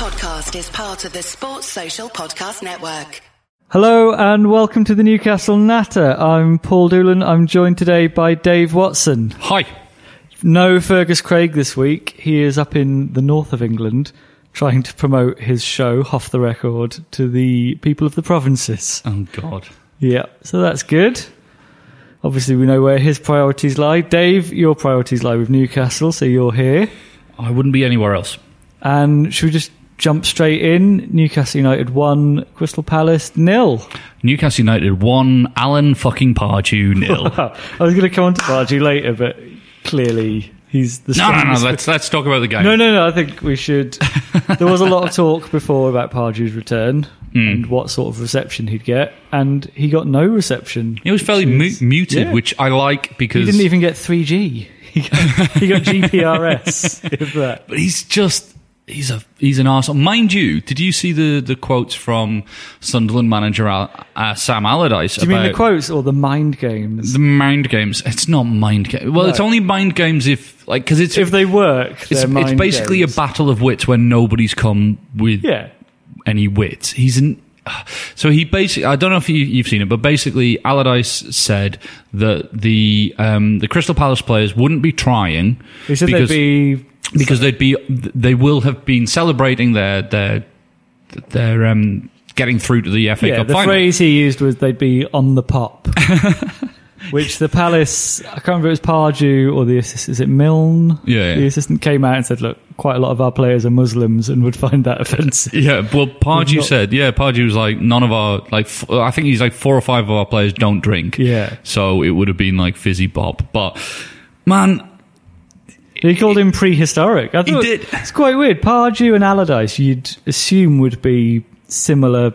podcast is part of the Sports Social Podcast Network. Hello and welcome to the Newcastle Natter. I'm Paul Doolan. I'm joined today by Dave Watson. Hi. No Fergus Craig this week. He is up in the north of England trying to promote his show, Off the Record, to the people of the provinces. Oh God. Yeah, so that's good. Obviously, we know where his priorities lie. Dave, your priorities lie with Newcastle, so you're here. I wouldn't be anywhere else. And should we just jump straight in? Newcastle United 1, Crystal Palace nil. Newcastle United one, Alan fucking Pardew nil. I was going to come on to Bargy later, but clearly he's the no, no, no. Let's let's talk about the game. No, no, no. I think we should. there was a lot of talk before about Pardew's return hmm. and what sort of reception he'd get, and he got no reception. It was fairly which mu- muted, yeah. which I like because he didn't even get 3G. He got, he got GPRS. if that. but he's just he's a he's an arsehole. Mind you, did you see the the quotes from Sunderland manager Al- uh, Sam Allardyce Do you mean the quotes or the mind games? the mind games? It's not mind games. Well, it's only mind games if like because it's if they work, it's, it's basically games. a battle of wits when nobody's come with yeah. any wit. He's an. So he basically, I don't know if you, you've seen it, but basically Allardyce said that the um, the Crystal Palace players wouldn't be trying He said because they'd be because they'd be they will have been celebrating their their their um, getting through to the FA yeah. Cup The final. phrase he used was they'd be on the pop. Which the Palace, I can't remember if it was Pardew or the assistant, is it Millen? Yeah, yeah. The assistant came out and said, look, quite a lot of our players are Muslims and would find that offensive. Yeah, well, Pardew not- said, yeah, Pardew was like, none of our, like, f- I think he's like four or five of our players don't drink. Yeah. So it would have been like fizzy bop. But, man, He called him prehistoric. I He did. It's quite weird. Pardew and Allardyce, you'd assume would be similar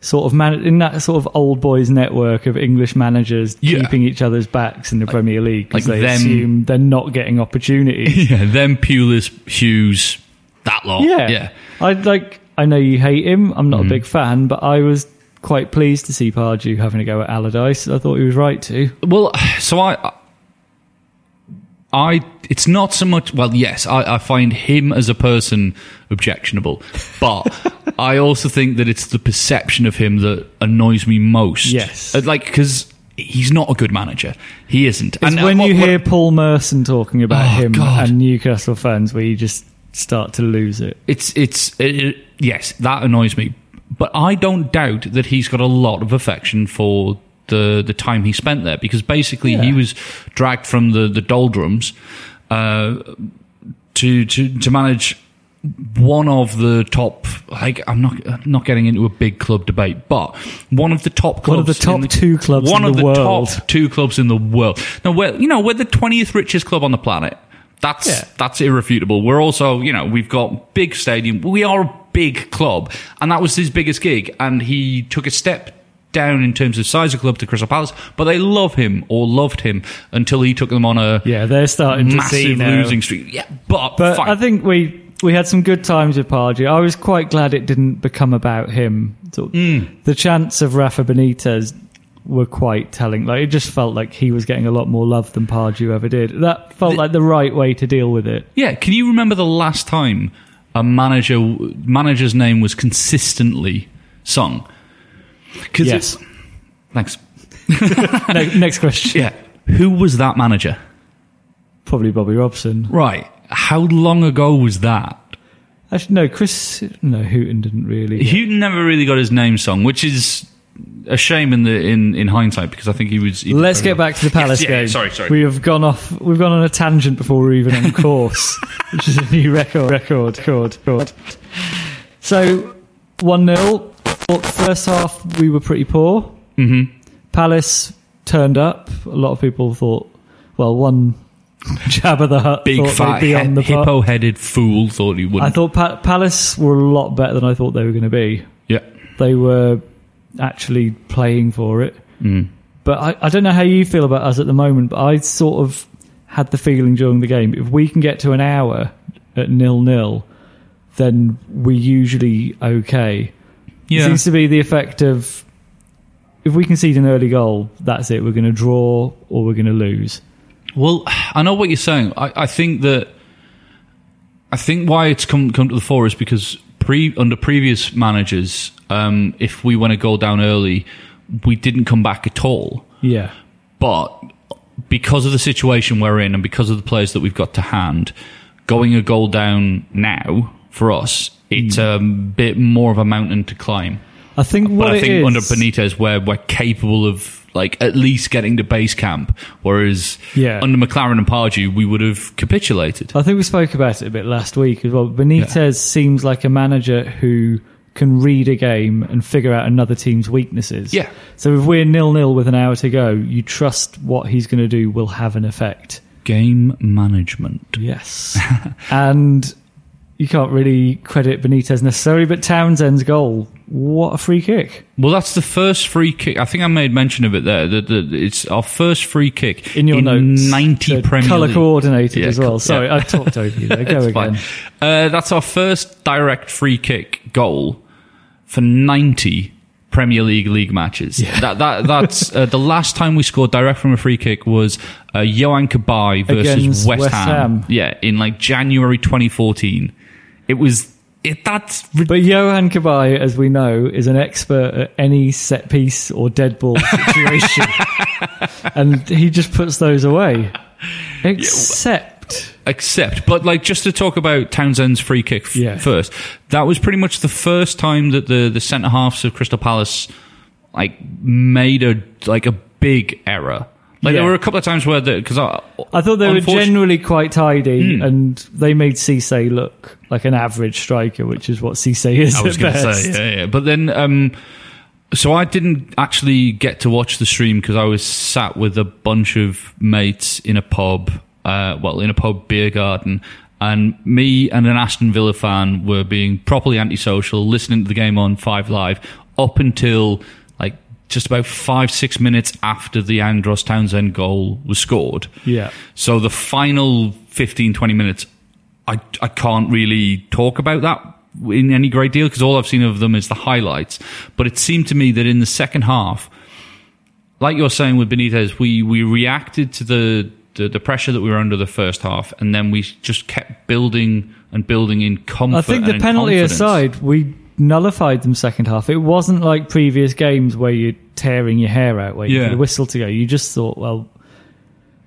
sort of man in that sort of old boys network of English managers Yeah. keeping each other's backs in the Premier League because like they them- assume they're not getting opportunities. yeah, them Pulis, Hughes, that lot. yeah. Yeah. I like I know you hate him. I'm Mm. not a big fan, but I was quite pleased to see Pardew having a go at Allardyce. I thought he was right to. Well, so I, I, it's not so much. Well, yes, I, I find him as a person objectionable, but I also think that it's the perception of him that annoys me most. Yes. Uh, like because he's not a good manager. He isn't. It's uh, when what- you what- hear Paul Merson talking about Oh, him God. and Newcastle fans where you just start to lose it. it's it's it, it- yes, that annoys me. But I don't doubt that he's got a lot of affection for the the time he spent there because basically he was dragged from the the doldrums uh, to to to manage one of the top like I'm not I'm not getting into a big club debate but one of the top clubs One of the top in two clubs one of the the world. top two clubs in the world now we're you know we're the 20th richest club on the planet that's Yeah. that's irrefutable. We're also, you know, we've got big stadium. We are a big club, and that was his biggest gig. And he took a step down in terms of size of club to Crystal Palace, but they love him or loved him until he took them on a Yeah, they're starting to see massive losing streak. Yeah, but, But fine. I think we we had some good times with Pardew. I was quite glad it didn't become about him. So Hmm. The chants of Rafa Benitez were quite telling. Like it just felt like he was getting a lot more love than Pardew ever did. That felt like the right way to deal with it. yeah, can you remember the last time a manager manager's name was consistently sung? 'Cause Yes. thanks. Ne- next question. Yeah, who was that manager? Probably Bobby Robson. Right. How long ago was that? Actually, no, Chris. No, Hughton didn't really. He never really got his name sung, which is a shame in the in, in hindsight because I think he was. he Let's get back to the Palace Yes, yeah, game. Sorry, sorry. We have gone off. We've gone on a tangent before we're even on course, which is a new record. Record. Record. record. So one 0 First half, we were pretty poor. Mm-hmm. Palace turned up. A lot of people thought, well, one jab Jabba the Hutt Big thought fat they'd be on the pop. hippo headed fool thought he wouldn't. I thought pa- Palace were a lot better than I thought they were going to be. yeah. They were actually playing for it. Mm. But I, I don't know how you feel about us at the moment, but I sort of had the feeling during the game if we can get to an hour at nil nil, then we're usually okay. It Yeah. seems to be the effect of if we concede an early goal, that's it. We're going to draw or we're going to lose. Well, I know what you're saying. I, I think that I think why it's come come to the fore is because pre under previous managers, um, if we went a goal down early, we didn't come back at all. Yeah. But because of the situation we're in and because of the players that we've got to hand, going a goal down now for us, it's Hmm. a bit more of a mountain to climb. I think what But I it think is- under Benitez, we're we're capable of like at least getting to base camp, whereas Yeah. under McClaren and Pardew, we would have capitulated. I think we spoke about it a bit last week as well. Benitez seems like a manager who can read a game and figure out another team's weaknesses. Yeah. So if we're nil nil with an hour to go, you trust what he's going to do will have an effect. Game management. Yes. and you can't really credit Benitez necessarily, but Townsend's goal, what a free kick. Well, that's the first free kick. I think I made mention of it there. That it's our first free kick In your notes, ninety Premier color League. coordinated Yeah, as well. Sorry, yeah. I talked over you there. Go again. Uh, that's our first direct free kick goal for 90 Premier League league matches. That, that, that's uh, the last time we scored direct from a free kick was uh, Yohan Cabaye versus West, West Ham. Ham. Yeah, in like January 2014. It was it. That's But Yohan Cabaye, as we know, is an expert at any set piece or dead ball situation. and he just puts those away. Except. Except, but like just to talk about Townsend's free kick f- Yeah. first, that was pretty much the first time that the the centre halves of Crystal Palace like made a like a big error. Like Yeah. there were a couple of times where because I, I thought they were generally quite tidy, Hmm. and they made Cisse look like an average striker, which is what Cisse is I was going to say, yeah, yeah. But then, um, so I didn't actually get to watch the stream because I was sat with a bunch of mates in a pub, uh, well, in a pub beer garden. And me and an Aston Villa fan were being properly antisocial, listening to the game on Five Live up until just about five, six minutes after the Andros Townsend goal was scored. Yeah. So the final 15, 20 minutes, I, I can't really talk about that in any great deal because all I've seen of them is the highlights. But it seemed to me that in the second half, like you're saying with Benitez, we, we reacted to the, the, the pressure that we were under the first half and then we just kept building and building in comfort. I think the penalty confidence. aside, we nullified them second half. It wasn't like previous games where you're tearing your hair out waiting Yeah. for the whistle to go. You just thought, well,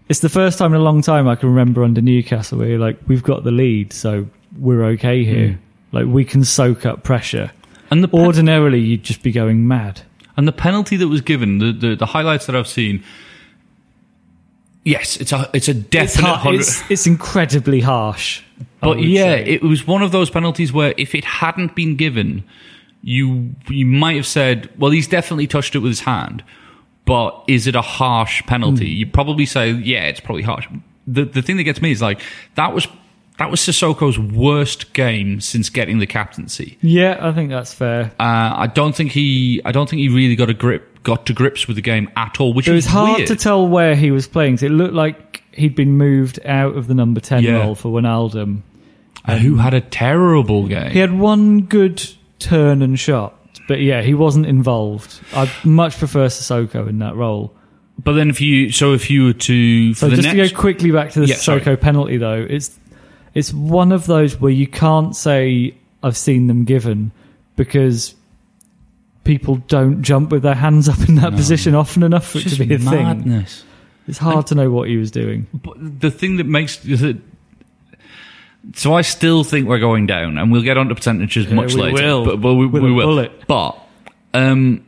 it's the first time in a long time I can remember under Newcastle where you're like, we've got the lead, so we're okay here. Mm. Like we can soak up pressure. And pen- Ordinarily, you'd just be going mad. And the penalty that was given, the, the, the highlights that I've seen, yes, it's a it's a It's, definite har- it's, it's incredibly harsh. But yeah, say. it was one of those penalties where if it hadn't been given, you you might have said, "Well, he's definitely touched it with his hand." But is it a harsh penalty? Hmm. You probably say, "Yeah, it's probably harsh." The the thing that gets me is like that was that was Sissoko's worst game since getting the captaincy. yeah, I think that's fair. Uh, I don't think he I don't think he really got a grip got to grips with the game at all, which It was is hard weird. to tell where he was playing. 'cause it looked like he'd been moved out of the number 10 Yeah. role for Wijnaldum. Uh, who had a terrible game. He had one good turn and shot, but yeah, he wasn't involved. I'd much prefer Sissoko in that role. But then if you so if you were to for So the just next to go quickly back to the Yeah, sorry. Sissoko penalty, though, it's it's one of those where you can't say I've seen them given because people don't jump with their hands up in that position often enough for it to be a just thing. madness. It's hard to know what he was doing. But the thing that makes is that so I still think we're going down, and we'll get onto percentages much we later. will. But, but we, we a will. But um,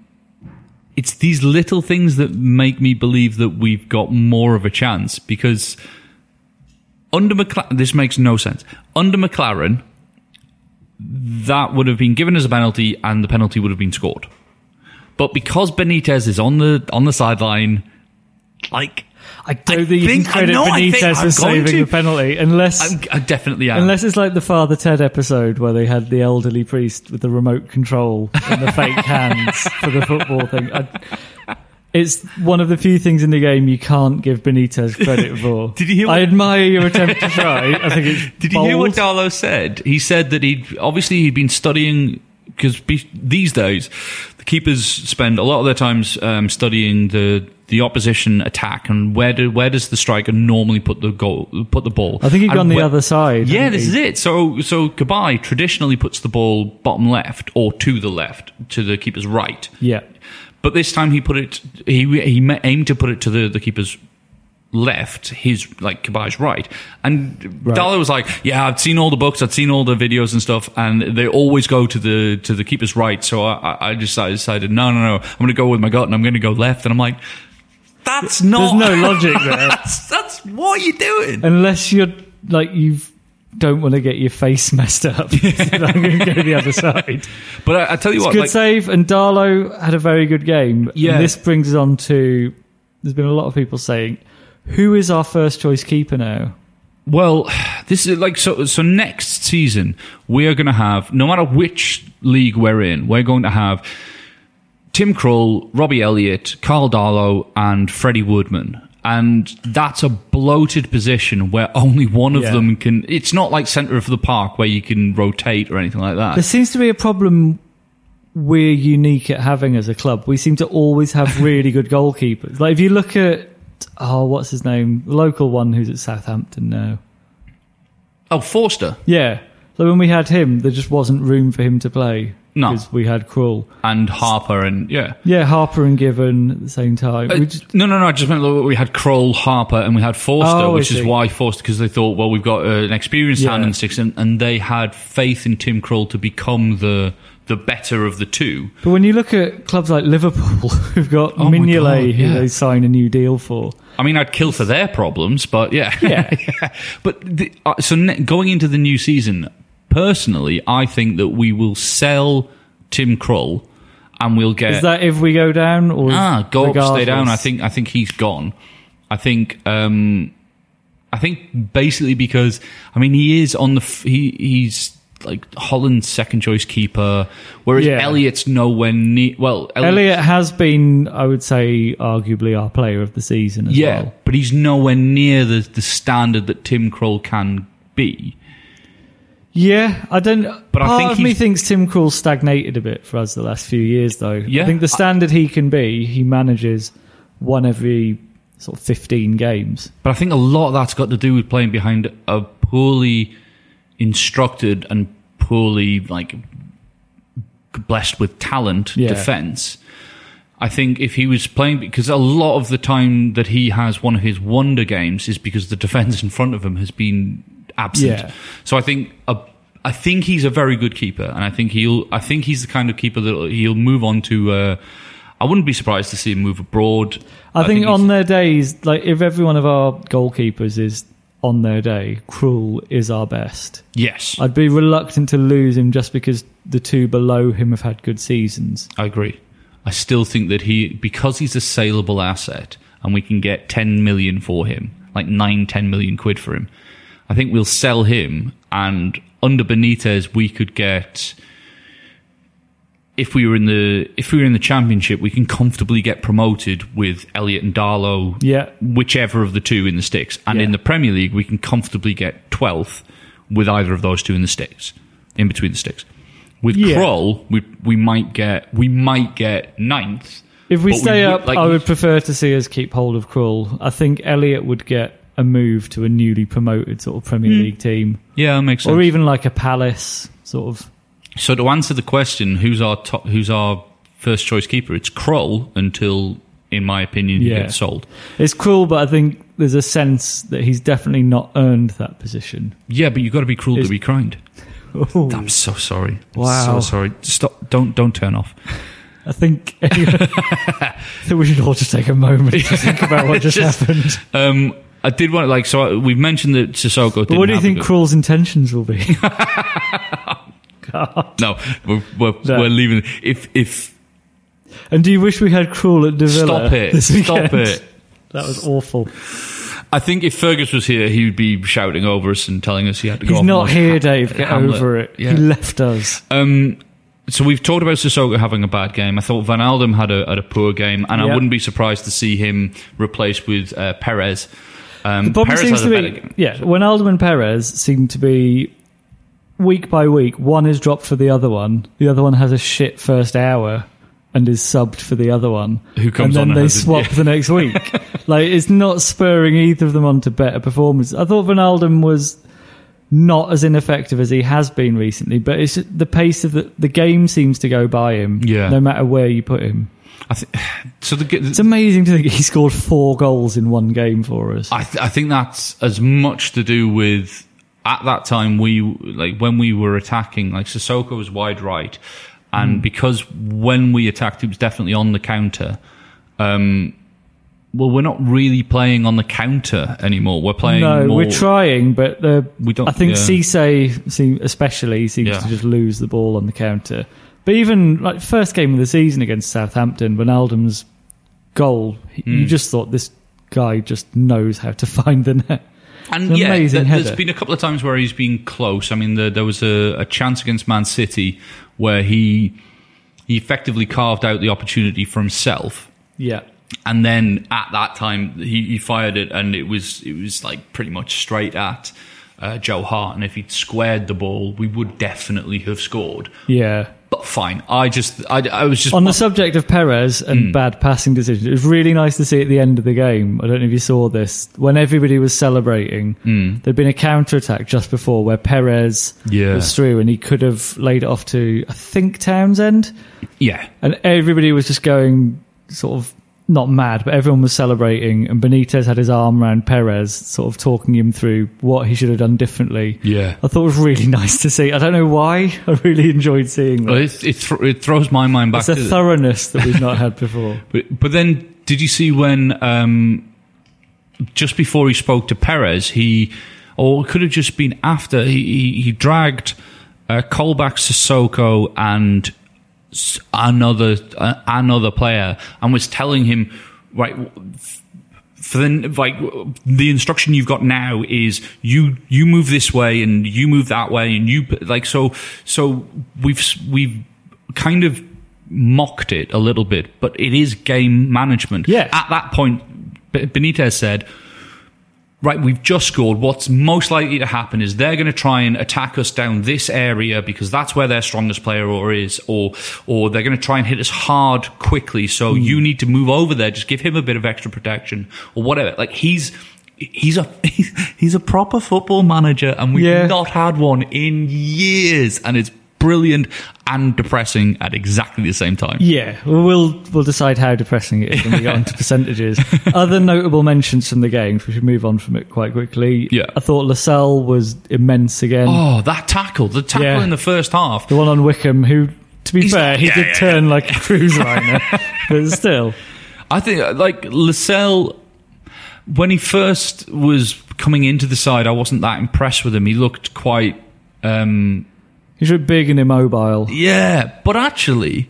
it's these little things that make me believe that we've got more of a chance because under McClaren, this makes no sense. Under McClaren, that would have been given as a penalty, and the penalty would have been scored. But because Benitez is on the on the sideline, like I don't I think you can credit know, Benitez for saving to. the penalty unless I'm, I definitely am. unless it's like the Father Ted episode where they had the elderly priest with the remote control and the fake hands for the football thing. I, it's one of the few things in the game you can't give Benitez credit for. Did you hear I what- admire your attempt to try. I think it's Did you hear what. Darlow said? He said that he'd obviously he'd been studying because be, these days the keepers spend a lot of their times um, studying the the opposition attack and where do where does the striker normally put the goal put the ball. I think he'd gone the where- other side. Yeah, this he? is it. So so Cabaye traditionally puts the ball bottom left or to the left to the keeper's right. Yeah. But this time he put it. He he aimed to put it to the, the keeper's left, his like Cabaye's right. And Right. Darlow was like, "Yeah, I've seen all the books, I've seen all the videos and stuff, and they always go to the to the keeper's right." So I, I- just I decided, no, no, no, I'm going to go with my gut, and I'm going to go left. And I'm like, "That's not. There's no logic there. that's, that's what are you doing?" Unless you're like you don't want to get your face messed up. I'm going to go the other side. But I, I tell you what, Good like, save, and Darlow had a very good game. Yeah. And this brings us on to. There's been a lot of people saying, "Who is our first choice keeper now?" Well, this is like so. So next season, we are going to have no matter which league we're in, we're going to have Tim Krul, Robbie Elliot, Karl Darlow, and Freddie Woodman. And that's a bloated position where only one of Yeah. them can. It's not like centre of the park where you can rotate or anything like that. There seems to be a problem we're unique at having as a club. We seem to always have really good goalkeepers. Like if you look at oh, what's his name, the local one who's at Southampton now. oh, Forster Yeah. So when we had him, there just wasn't room for him to play No. because we had Krul. and Harper and yeah. Yeah, Harper and Given at the same time. Uh, just, no, no, no. I just meant we had Krul, Harper, and we had Forster, Oh, which is why Forster because they thought, well, we've got uh, an experienced Yeah. hand in six, and, and they had faith in Tim Krul to become the the better of the two. but when you look at clubs like Liverpool, who've got Oh Mignolet, God, who they sign a new deal for. I mean, I'd kill for their problems, but yeah, Yeah. But the, uh, so ne- going into the new season, personally, I think that we will sell Tim Krul, and we'll get Is that if we go down or Ah, go up, stay down. I think I think he's gone. I think um, I think basically because I mean he is on the f- he he's like Holland's second choice keeper, whereas Yeah. Elliot's nowhere near. Well, Elliott, Elliot has been, I would say, arguably our player of the season as yeah, well. but he's nowhere near the the standard that Tim Krul can be. Yeah, I don't. But I part think of me he's- thinks Tim Krul stagnated a bit for us the last few years, though. Yeah, I think the I- standard he can be, he manages one every sort of fifteen games. But I think a lot of that's got to do with playing behind a poorly instructed and poorly like blessed with talent Yeah. defense. I think if he was playing because a lot of the time that he has one of his wonder games is because the defense in front of him has been absent. Yeah. So I think a, I think he's a very good keeper, and I think he'll I think he's the kind of keeper that he'll move on to. Uh, I wouldn't be surprised to see him move abroad. I, think, he's- on their days, like if every one of our goalkeepers is on their day, Krul is our best. yes, I'd be reluctant to lose him just because the two below him have had good seasons. I agree. I still think that he, because he's a saleable asset and we can get 10 million for him, like 9, 10 million quid for him, I think we'll sell him and under Benitez we could get, if we were in the, if we were in the championship, we can comfortably get promoted with Elliot and Darlow, Yeah. whichever of the two in the sticks. And Yeah. in the Premier League, we can comfortably get 12th with either of those two in the sticks, in between the sticks. With Yeah. Krul, we we might get we might get ninth. If we stay would- up, like, I would prefer to see us keep hold of Krul. I think Elliot would get a move to a newly promoted sort of Premier League team, yeah, that makes sense. or even like a Palace sort of. so to answer the question, who's our top, who's our first choice keeper? It's Krul until, in my opinion, he Yeah. gets sold. It's cruel, but I think there's a sense that he's definitely not earned that position. Yeah, but you've got to be cruel Is- to be kind. Ooh. I'm so sorry. Wow. so sorry. Stop! Don't don't turn off. I think, I think we should all just take a moment to think about what just, Just- happened. Um, I did want like so. I, we've mentioned that Sissoko. But what do you think Krul's intentions will be? God. No, we're, we're, No. we're leaving. If if And do you wish we had Krul at De Villa? stop it, stop it. That was awful. I think if Fergus was here, he would be shouting over us and telling us he had to go. He's not here, Ha- Dave. Get Hamlet. over it. Yeah. He left us. Um, so we've talked about Sissoko having a bad game. I thought Wijnaldum had a had a poor game, and I wouldn't be surprised to see him replaced with uh, Perez. Um, The problem Perez seems to be, yeah, when Alderman Perez seem to be week by week, one is dropped for the other one. The other one has a shit first hour and is subbed for the other one. Who comes and then on they has a- swap yeah. the next week. like it's not spurring either of them on to better performance. I thought Ronaldo was not as ineffective as he has been recently, but it's the pace of the the game seems to go by him. Yeah. no matter where you put him. I think so. The, It's amazing to think he scored four goals in one game for us. I, th- I think that's as much to do with at that time we like when we were attacking like Sissoko was wide right and because when we attacked it was definitely on the counter um well we're not really playing on the counter anymore we're playing No, more, we're trying, but the, We don't- I think yeah. Cisse, especially, seems Yeah. to just lose the ball on the counter. But even like first game of the season against Southampton, Wijnaldum's goal, Hmm. you just thought this guy just knows how to find the net. And an yeah, amazing there, has been a couple of times where he's been close. I mean, the, there was a, a chance against Man City where he he effectively carved out the opportunity for himself, Yeah, and then at that time he, he fired it, and it was it was like pretty much straight at uh, Joe Hart. And if he'd squared the ball, we would definitely have scored. yeah. But fine, I just I, I was just On the subject of Perez and Hmm. bad passing decisions, it was really nice to see at the end of the game. I don't know if you saw this when everybody was celebrating. Hmm. There'd been a counter attack just before where Perez Yeah. was through, and he could have laid it off to I think Townsend. yeah. and everybody was just going sort of not mad, but everyone was celebrating. And Benitez had his arm around Perez, sort of talking him through what he should have done differently. Yeah. I thought it was really nice to see. I don't know why. I really enjoyed seeing Well, that. it, it, th- it throws my mind back It's a to the- thoroughness that we've not had before. But, but then, did you see when um, just before he spoke to Perez, he, or it could have just been after, he, he, he dragged uh, Colback, Sissoko, and another uh, another player, and was telling him, right. For the like, the instruction you've got now is you you move this way and you move that way and you like so so we've we've kind of mocked it a little bit, but it is game management. Yeah. At that point, Benitez said, right, we've just scored. What's most likely to happen is they're going to try and attack us down this area because that's where their strongest player or is, or or they're going to try and hit us hard quickly. So hmm. you need to move over there. Just give him a bit of extra protection or whatever. Like he's. He's a he's a proper football manager, and we've Yeah. not had one in years, and it's brilliant and depressing at exactly the same time. Yeah, well, we'll decide how depressing it is when we get onto percentages. Other notable mentions from the game, if we should move on from it quite quickly. Yeah. I thought Lascelles was immense again. Oh, that tackle! The tackle Yeah. in the first half. The one on Wickham, who, to be He's fair, he yeah, did yeah, turn like a cruise liner, but still. I think uh, like Lascelles when he first was coming into the side, I wasn't that impressed with him. He looked quite um, He's really big and immobile. yeah, but actually,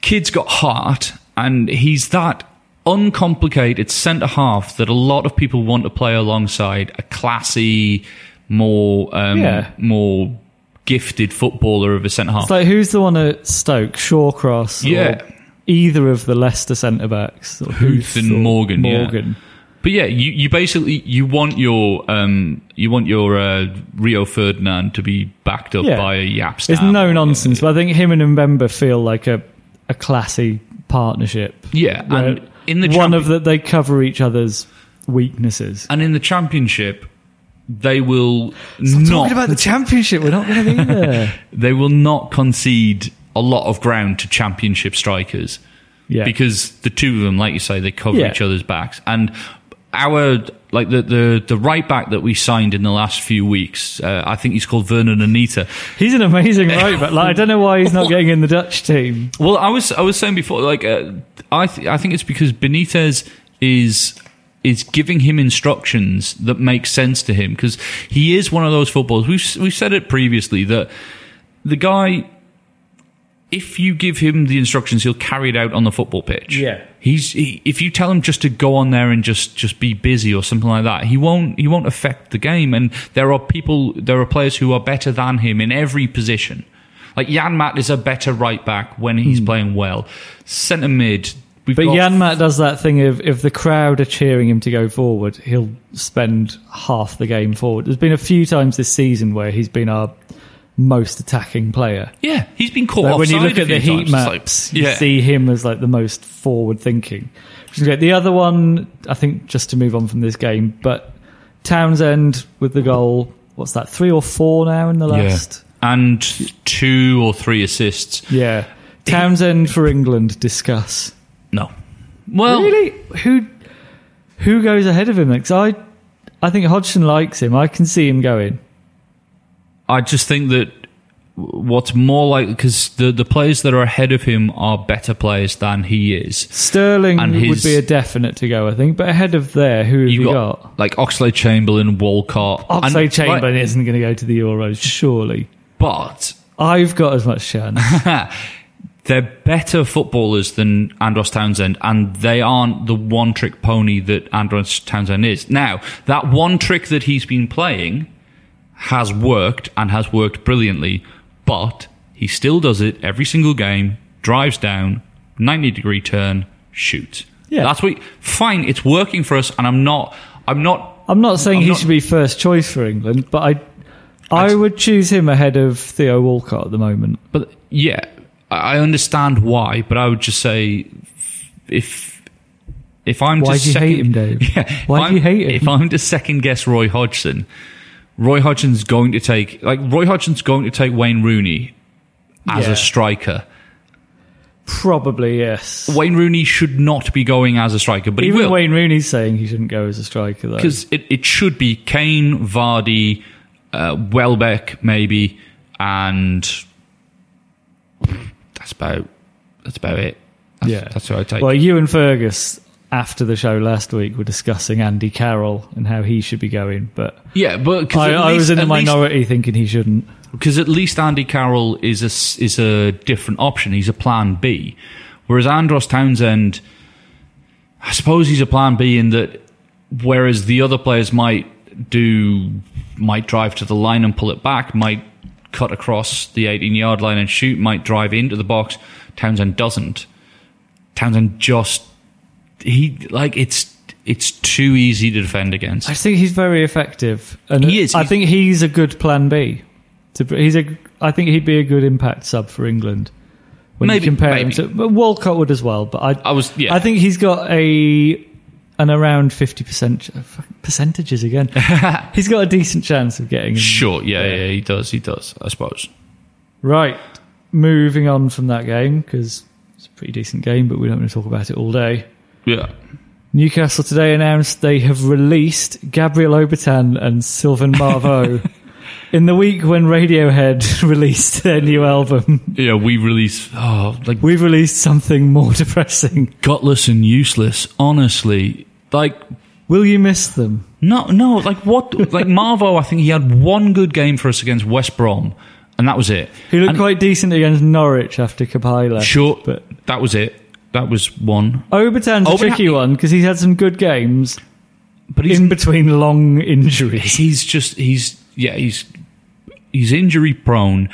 kid's got heart, and he's that uncomplicated centre half that a lot of people want to play alongside a classy, more um, Yeah. more gifted footballer of a centre half. It's like who's the one at Stoke? Shawcross. or Yeah. either of the Leicester centre backs. or Huth and or Morgan, yeah. Morgan. But yeah, you, you basically you want your um you want your uh, Rio Ferdinand to be backed up Yeah. by a Yap It's no nonsense, but I think him and Mbemba feel like a, a classy partnership. Yeah, and in the one of that they cover each other's weaknesses. and in the championship, they will not Talking about the championship, we're not going to be there. they will not concede a lot of ground to championship strikers Yeah, because the two of them, like you say, they cover Yeah. each other's backs. And our like the, the the right back that we signed in the last few weeks, uh, I think he's called Vurnon Anita. he's an amazing right back. Like I don't know why he's not getting in the Dutch team. Well, I was I was saying before, like uh, I th- I think it's because Benitez is is giving him instructions that make sense to him because he is one of those footballers. We've we've said it previously that the guy, if you give him the instructions, he'll carry it out on the football pitch. Yeah. he's he, if you tell him just to go on there and just just be busy or something like that, he won't he won't affect the game. And there are people, there are players who are better than him in every position. Like Janmaat is a better right back when he's hmm. playing well. Centre mid, we've But got Janmaat does that thing of if the crowd are cheering him to go forward, he'll spend half the game forward. There's been a few times this season where he's been our most attacking player. yeah, he's been caught Like when you look at the heat times. It's like- maps, you see him as like the most forward thinking. Which is great. The other one, I think, just to move on from this game, but Townsend with the goal. What's that? Three or four now in the yeah. last. and two or three assists. Yeah, Townsend for England. Discuss. No, well, really, who who goes ahead of him? Because I, I think Hodgson likes him. I can see him going. I just think that what's more like because the the players that are ahead of him are better players than he is. Sterling And would be a definite to go, I think. But ahead of there, who have you, got? got, like Oxlade-Chamberlain, Walcott, Oxlade-Chamberlain like, isn't going to go to the Euros, surely. but I've got as much chance. they're better footballers than Andros Townsend, and they aren't the one trick pony that Andros Townsend is. Now, that one trick that he's been playing has worked and has worked brilliantly, but he still does it every single game, drives down, 90 degree turn, shoots. Yeah. That's what, fine, it's working for us, and I'm not, I'm not I'm not saying I'm he not- should be first choice for England, but I, I I'd- choose him ahead of Theo Walcott at the moment. But yeah, I I understand why, but I would just say if if I'm Why to do you second, hate him, Dave? Yeah, Why do you I'm- hate him? If I'm to second guess Roy Hodgson, Roy Hodgson's going to take like Roy Hodgson's going to take Wayne Rooney as Yeah. a striker. Probably yes. Wayne Rooney should not be going as a striker, but Even he will Wayne Rooney's saying he shouldn't go as a striker though. because it, it should be Kane, Vardy, uh, Welbeck maybe, and that's about that's about it. That's, yeah, that's what I take. Well, you and Fergus after the show last week we were discussing Andy Carroll and how he should be going, but Yeah, but I, at I was in the at least- minority thinking he shouldn't. because at least Andy Carroll is a is a different option. He's a plan B, whereas Andros Townsend, I suppose he's a plan B in that. Whereas the other players might do might drive to the line and pull it back, might cut across the 18 yard line and shoot, might drive into the box. Townsend doesn't. Townsend just he like it's it's too easy to defend against. I think he's very effective, and He is. I He's- think he's a good plan B. To, he's a. I think he'd be a good impact sub for England. When Maybe- you compare maybe. him to but Walcott would as well, but I. I was yeah. I think he's got a an around fifty percent percentages again. he's got a decent chance of getting. in. Sure, yeah, yeah, he does, he does, I suppose. Right, moving on from that game because it's a pretty decent game, but we don't want to talk about it all day. Yeah. Newcastle today announced they have released Gabriel Obertan and Sylvain Marveau in the week when Radiohead released their new album. Yeah, we release oh like We've released something more depressing. gutless and useless, honestly. Like Will you miss them? no no, like what like Marveau, I think he had one good game for us against West Brom, and that was it. He looked And quite decent against Norwich after Cabaye left. sure but that was it. That was one. Obertan's a Obertan- tricky one because he's had some good games But he's in between long injuries. he's just he's yeah he's he's injury prone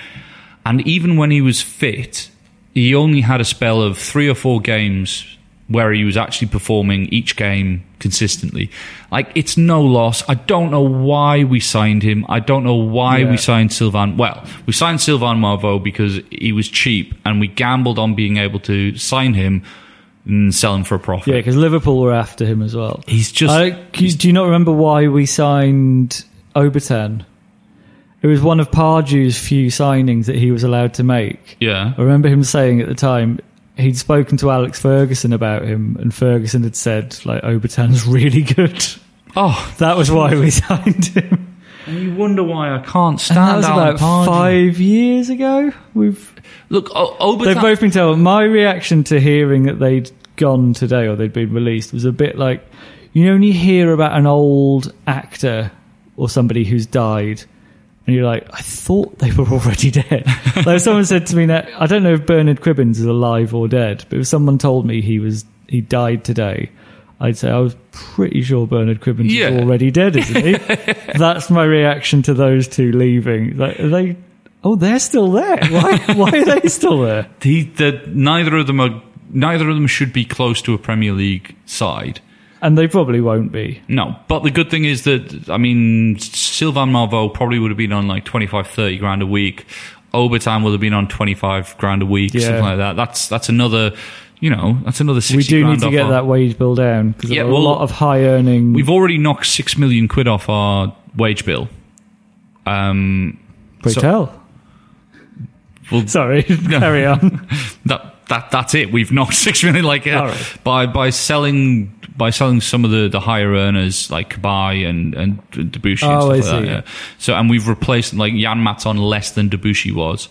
and even when he was fit he only had a spell of three or four games where he was actually performing each game consistently like it's no loss i don't know why we signed him i don't know why Yeah. we signed Sylvain well we signed Sylvain Marveau because he was cheap and we gambled on being able to sign him and sell him for a profit Yeah, because Liverpool were after him as well. he's just I, do you not remember why we signed Obertan? It was one of Pardew's few signings that he was allowed to make. yeah I remember him saying at the time he'd spoken to Alex Ferguson about him, and Ferguson had said like Obertan's really good. oh That was why we signed him. and you wonder why i can't And stand that was about five years ago. We've Look, o- Obertan. They've both been told. My reaction to hearing that they'd gone today or they'd been released was a bit like you know when you hear about an old actor or somebody who's died and you're like, I thought they were already dead. like someone said to me that I don't know if Bernard Cribbins is alive or dead, but if someone told me he was he died today, I'd say I was pretty sure Bernard Cribbins Yeah. is already dead, isn't he? That's my reaction to those two leaving. Like are they Oh, they're still there. Why? Why are they still there? he, the, neither of them are neither of them should be close to a Premier League side. And they probably won't be. No, but the good thing is that I mean Sylvain Marveau probably would have been on like 25 30 grand a week. Obertan would have been on 25 grand a week, Yeah. something like that. That's that's another, you know, that's another 60 We do need to get our- that wage bill down because Yeah, a lot of high earning. We've already knocked 6 million quid off our wage bill. Um Pray so- tell. well, Sorry, carry on. that that that's it. We've knocked six million like uh, right. by by selling by selling some of the, the higher earners like Cabaye and and Debuchy and Oh, I stuff like see. that. Yeah. So and we've replaced like Janmaat's on less than Debuchy was.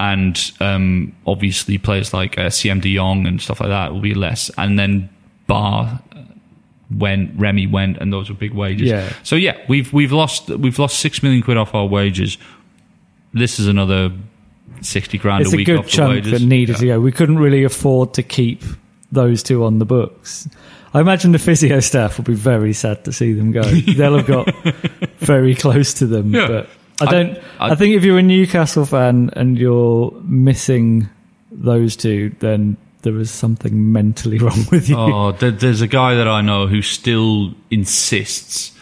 And um, obviously, players like uh, Siem De Jong and stuff like that will be less. And then Bar went, Remy went, and those were big wages. Yeah. So yeah, we've we've lost we've lost six million quid off our wages. This is another sixty grand it's a a week good off the chunk that needed Yeah. to go. We couldn't really afford to keep those two on the books. I imagine the physio staff will be very sad to see them go. They'll have got very close to them. Yeah. But I I- don't. I, I- think if you're a Newcastle fan and you're missing those two, then there is something mentally wrong with you. Oh, there, there's a guy that I know who still insists.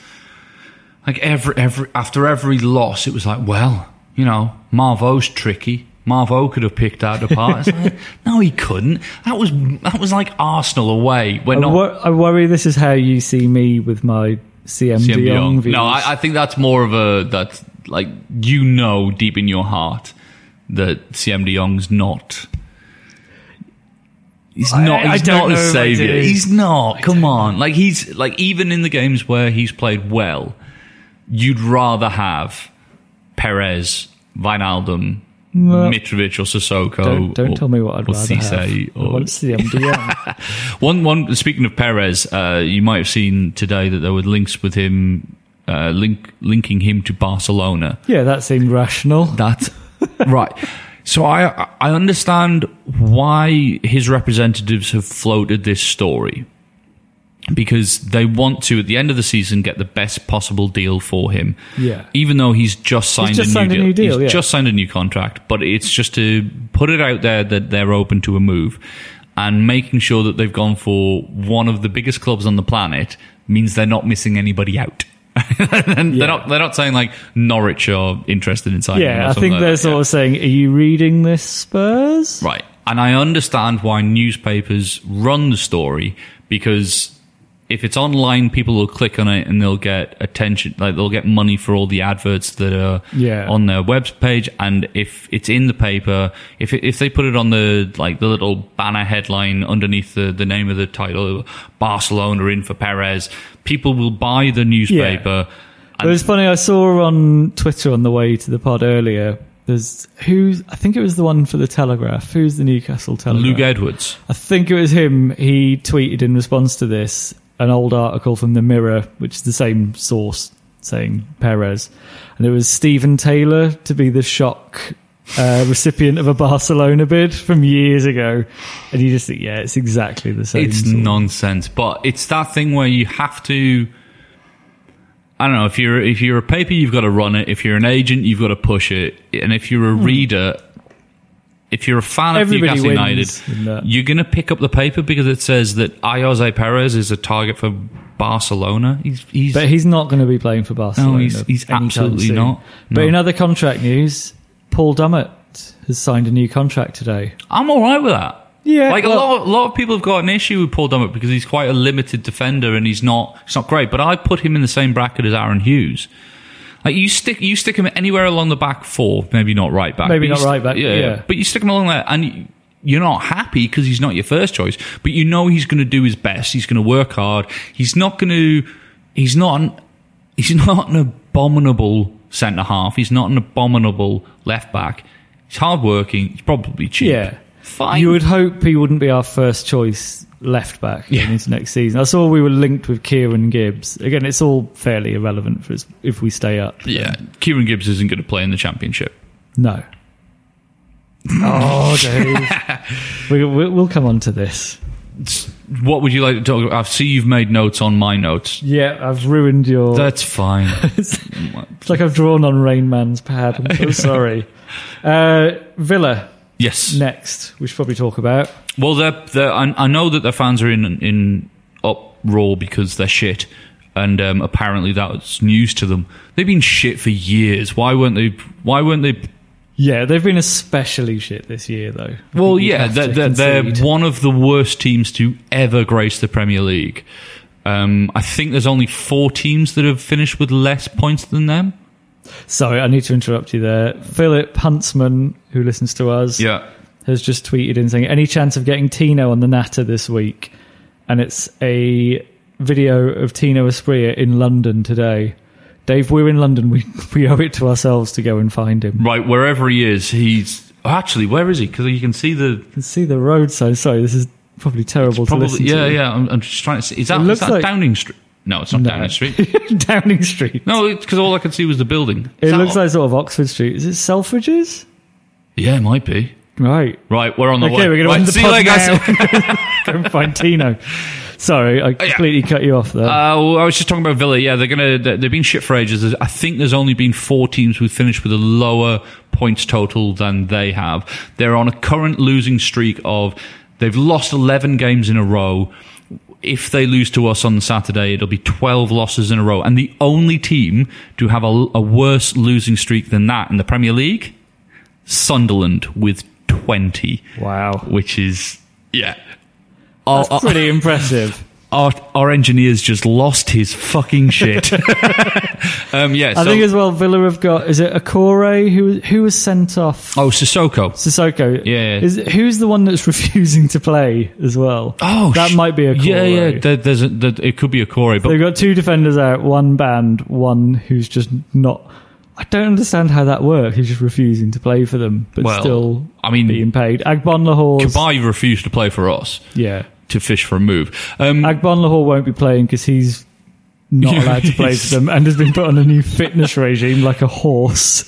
Like every every after every loss, it was like, well, you know, Marveau's tricky. Marveau could have picked out the It's like, no, he couldn't. That was that was like Arsenal away. We're I, not wor- I worry this is how you see me with my Siem, Siem De De Jong Jong. views. No, I, I think that's more of a that like you know deep in your heart that Siem De Jong's not. He's not. I He's don't a savior. He's not. Come on, like he's like even in the games where he's played well, you'd rather have Perez, Wijnaldum, Well, Mitrovic, or Sissoko. don't don't or, tell me what I'd or rather Cisse have. Or- Siem De Jong. one, one. Speaking of Perez, uh, you might have seen today that there were links with him, uh, link, linking him to Barcelona. yeah, that seemed rational. That right. So I I understand why his representatives have floated this story because they want to at the end of the season get the best possible deal for him. Yeah. Even though he's just signed, just a, signed a new new deal, He's yeah. just signed a new contract, but it's just to put it out there that they're open to a move and making sure that they've gone for one of the biggest clubs on the planet means they're not missing anybody out. and Yeah. they're not they're not saying like Norwich are interested in signing Yeah, I think they're sort Yeah. of saying, "Are you reading this, Spurs?" Right. And I understand why newspapers run the story because if it's online, people will click on it and they'll get attention, like they'll get money for all the adverts that are Yeah. on their web page. And if it's in the paper, if it, if they put it on the like the little banner headline underneath the, the name of the title, Barcelona in for Perez, people will buy the newspaper. Yeah. It was funny. I saw on Twitter on the way to the pod earlier. There's who's I think it was the one for the Telegraph. Who's the Newcastle Telegraph? Luke Edwards. I think it was him. He tweeted in response to this an old article from the Mirror, which is the same source saying Perez, and it was Steven Taylor to be the shock uh, recipient of a Barcelona bid from years ago, and you just think, yeah, it's exactly the same. It's sort nonsense, but it's that thing where you have to. I don't know if you're if you're a paper, you've got to run it. If you're an agent, you've got to push it. And if you're a reader, if you're a fan of Hmm. Newcastle United, wins in that. you're going to pick up the paper because it says that Ayoze Perez is a target for Barcelona. He's he's But he's not going to be playing for Barcelona. he's- he's absolutely not. But in other contract news, Paul Dummett has signed a new contract today. I'm all right with that. Yeah, like a well- lot, a lot of people have got an issue with Paul Dummett because he's quite a limited defender and he's not, he's not great. But I put him in the same bracket as Aaron Hughes. Like you stick, you stick him anywhere along the back four, maybe not right back, Maybe not st- right back, yeah. But you stick him along there, and you- you're not happy because he's not your first choice. But you know he's going to do his best. He's going to work hard. He's not going to. He's not. An, he's not an abominable centre half. He's not an abominable left back. He's hardworking. He's probably cheap. Yeah. Fine. You would hope he wouldn't be our first choice left back Yeah. into next season. I saw we were linked with Kieran Gibbs. Again, it's all fairly irrelevant for us if we stay up. Yeah, Kieran Gibbs isn't going to play in the championship. No. Oh, Dave. we, we, we'll come on to this. What would you like to talk about? I see you've made notes on my notes. Yeah, I've ruined your. That's fine. It's like I've drawn on Rain Man's pad. I'm so sorry. Uh, Villa Yes. next. We should probably talk about. Well, they're, they're, I, I know that their fans are in in uproar because they're shit, and um, apparently that's news to them. They've been shit for years. Why weren't they? Why weren't they? Yeah, they've been especially shit this year, though. I Well, yeah, they're, they're, they're one of the worst teams to ever grace the Premier League. Um, I think there's only four teams that have finished with less points than them. Sorry, I need to interrupt you there. Philip Huntsman, who listens to us, Yeah. has just tweeted in saying, "Any chance of getting Tino on the Natter this week?" And it's a video of Tino Asprilla in London today. Dave, we're in London. We we owe it to ourselves to go and find him. Right, wherever he is, he's actually where is he? Because you can see the You can see the road sign. Sorry, this is probably terrible to probably listen yeah to. yeah. I'm, I'm just trying to see. Is that, is that like- Downing Street? No, it's not No. Downing Street. Downing Street. No, because all I could see was the building. It that looks like sort of Oxford Street. Is it Selfridges? yeah, it might be. Right. Right, we're on the Okay, way. we're going to right, end the see you pod later, guys. now. Go and find Tino. Sorry, I completely cut you off there. Uh, well, I was just talking about Villa. Yeah, they're gonna. they- They've been shit for ages. There's- I think there's only been four teams who've finished with a lower points total than they have. They're on a current losing streak of. They've lost 11 games in a row. If they lose to us on Saturday, it'll be 12 losses in a row. And the only team to have a, a worse losing streak than that in the Premier League, Sunderland with 20, wow. which is yeah. That's oh, oh. pretty impressive. our our engineer's just lost his fucking shit. um, yeah, I so, think as well, Villa have got, is it Okore who, who was sent off? oh Cissokho. Cissokho. Yeah. Is who's the one that's refusing to play as well? Oh, that sh- might be a Yeah, yeah. There, there's a, there, it could be a Corey, but They've got two defenders out, one banned, one who's just not. I don't understand how that works. He's just refusing to play for them, but Well, still I mean- being paid. Agbon Lahore. Cabaye refused to play for us Yeah. To fish for a move. Um, Agbonlahor won't be playing because he's not Yeah, allowed to play for them and has been put on a new fitness regime like a horse.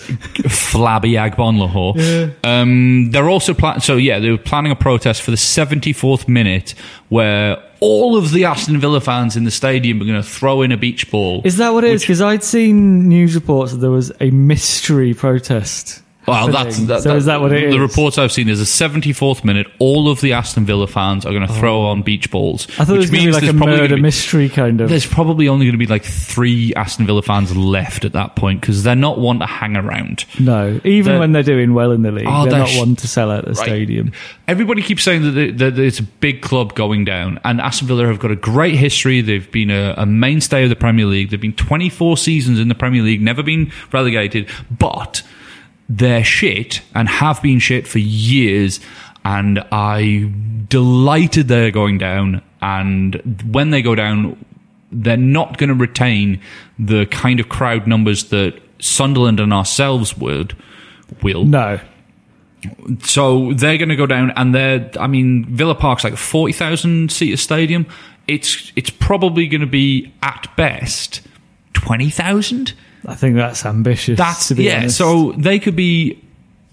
flabby Agbonlahor. Um, they're also plan- so yeah, they were planning a protest for the 74th minute where all of the Aston Villa fans in the stadium are going to throw in a beach ball. Is that what it is? Because I'd seen news reports that there was a mystery protest. Well, that's that, so is that what it is? The reports I've seen is the 74th minute. All of the Aston Villa fans are going to throw oh. on beach balls. Oh. I thought it which was going be means like a murder be- mystery kind of. There's probably only going to be like three Aston Villa fans left at that point because they're not one to hang around. No, even They're- when they're doing well in the league, Oh, they're, they're not sh- one to sell out the Right. stadium. Everybody keeps saying that, it- that it's a big club going down, and Aston Villa have got a great history. They've been a, a mainstay of the Premier League. They've been 24 seasons in the Premier League, never been relegated, but they're shit and have been shit for years. And I delighted they're going down. And when they go down, they're not going to retain the kind of crowd numbers that Sunderland and ourselves would will. No, So they're going to go down, and they're. I mean, Villa Park's like a forty thousand seater stadium. It's it's probably going to be at best twenty thousand. I think that's ambitious. That's to yeah. honest. So they could be,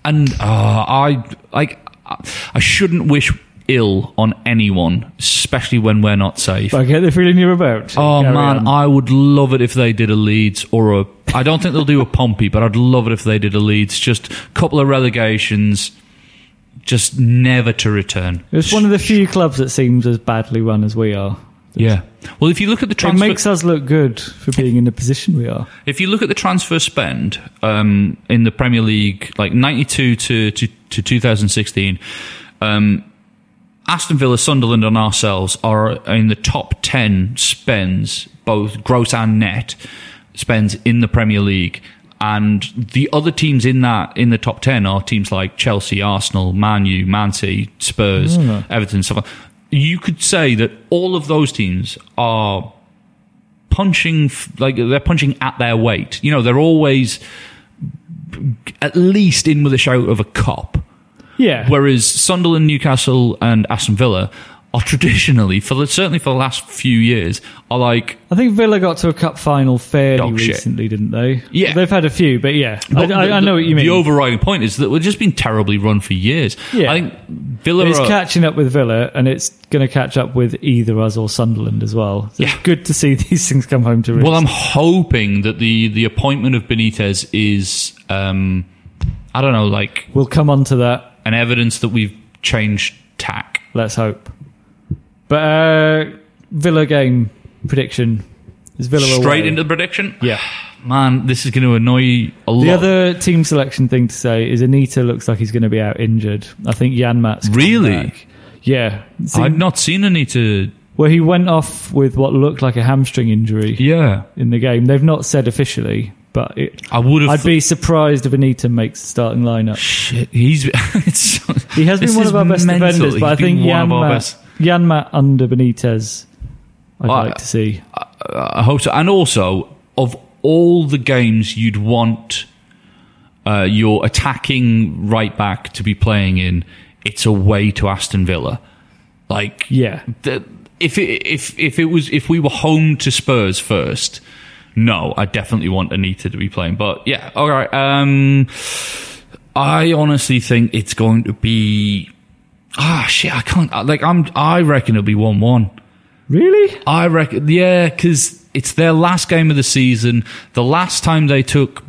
and uh, I like. I shouldn't wish ill on anyone, especially when we're not safe. I get the feeling you're about. Oh Carry man, on. I would love it if they did a Leeds or a. I don't think they'll do a Pompey, but I'd love it if they did a Leeds. Just a couple of relegations, just never to return. it's one of the few clubs that seems as badly run as we are. Yeah. Well, if you look at the transfer, It makes us look good for being in the position we are. if you look at the transfer spend um, in the Premier League, like ninety two to to, to two thousand sixteen. Um, Aston Villa, Sunderland, and ourselves are in the top 10 spends, both gross and net spends in the Premier League. And the other teams in that, in the top 10 are teams like Chelsea, Arsenal, Man U, Man City, Spurs, Everton, stuff like You could say that all of those teams are punching, like, they're punching at their weight. You know, they're always at least in with a shout of a cop. Yeah. Whereas Sunderland, Newcastle, and Aston Villa are traditionally, for the, certainly for the last few years, are like I think Villa got to a cup final fairly Dog shit. recently, didn't they? Yeah. They've had a few, but yeah. But I, the- I know what you mean. The overriding point is that we've just been terribly run for years. Yeah. I think Villa it's are, catching up with Villa, and it's going to catch up with either us or Sunderland as well. So Yeah. It's good to see these things come home to roost. Well, I'm hoping that the the appointment of Benitez is, um, I don't know, like we'll come on to that an evidence that we've changed tack. Let's hope. But uh, Villa game prediction is Villa Straight away. into the prediction. yeah. Man, this is going to annoy a lot. The other team selection thing to say is Anita looks like he's going to be out injured. I think Janmaat's Really? Yeah. See, I've not seen Anita. well, he went off with what looked like a hamstring injury Yeah, in the game. They've not said officially, but it, I would have. I'd be surprised if Anita makes the starting lineup. Shit, he's. He has been one of our best mental. defenders, but I think Jan of our Matt, best. Janmaat under Benitez, I'd I- like to see. I hope so. And also, of all the games you'd want uh, your attacking right back to be playing in, it's away to Aston Villa. Like, Yeah. the, if it, if if it was if we were home to Spurs first, no, I definitely want Anita to be playing. But yeah, all right. Um, I honestly think it's going to be. Ah, shit! I can't. Like, I'm. I reckon it'll be one-one. Really? I reckon, yeah, because it's their last game of the season. The last time they took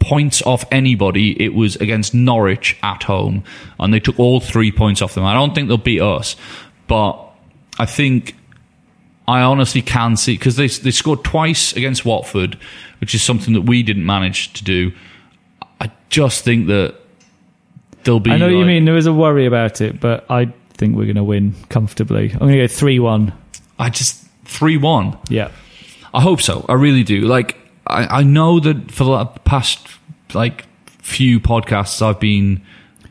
points off anybody, it was against Norwich at home, and they took all three points off them. I don't think they'll beat us, but I think I honestly can see because they they scored twice against Watford, which is something that we didn't manage to do. I just think that they'll be. I know what you mean. There was a worry about it, but I think we're going to win comfortably. I'm going to go 3 1. I just three one. Yeah. I hope so. I really do. Like, I, I know that for the past like few podcasts I've been,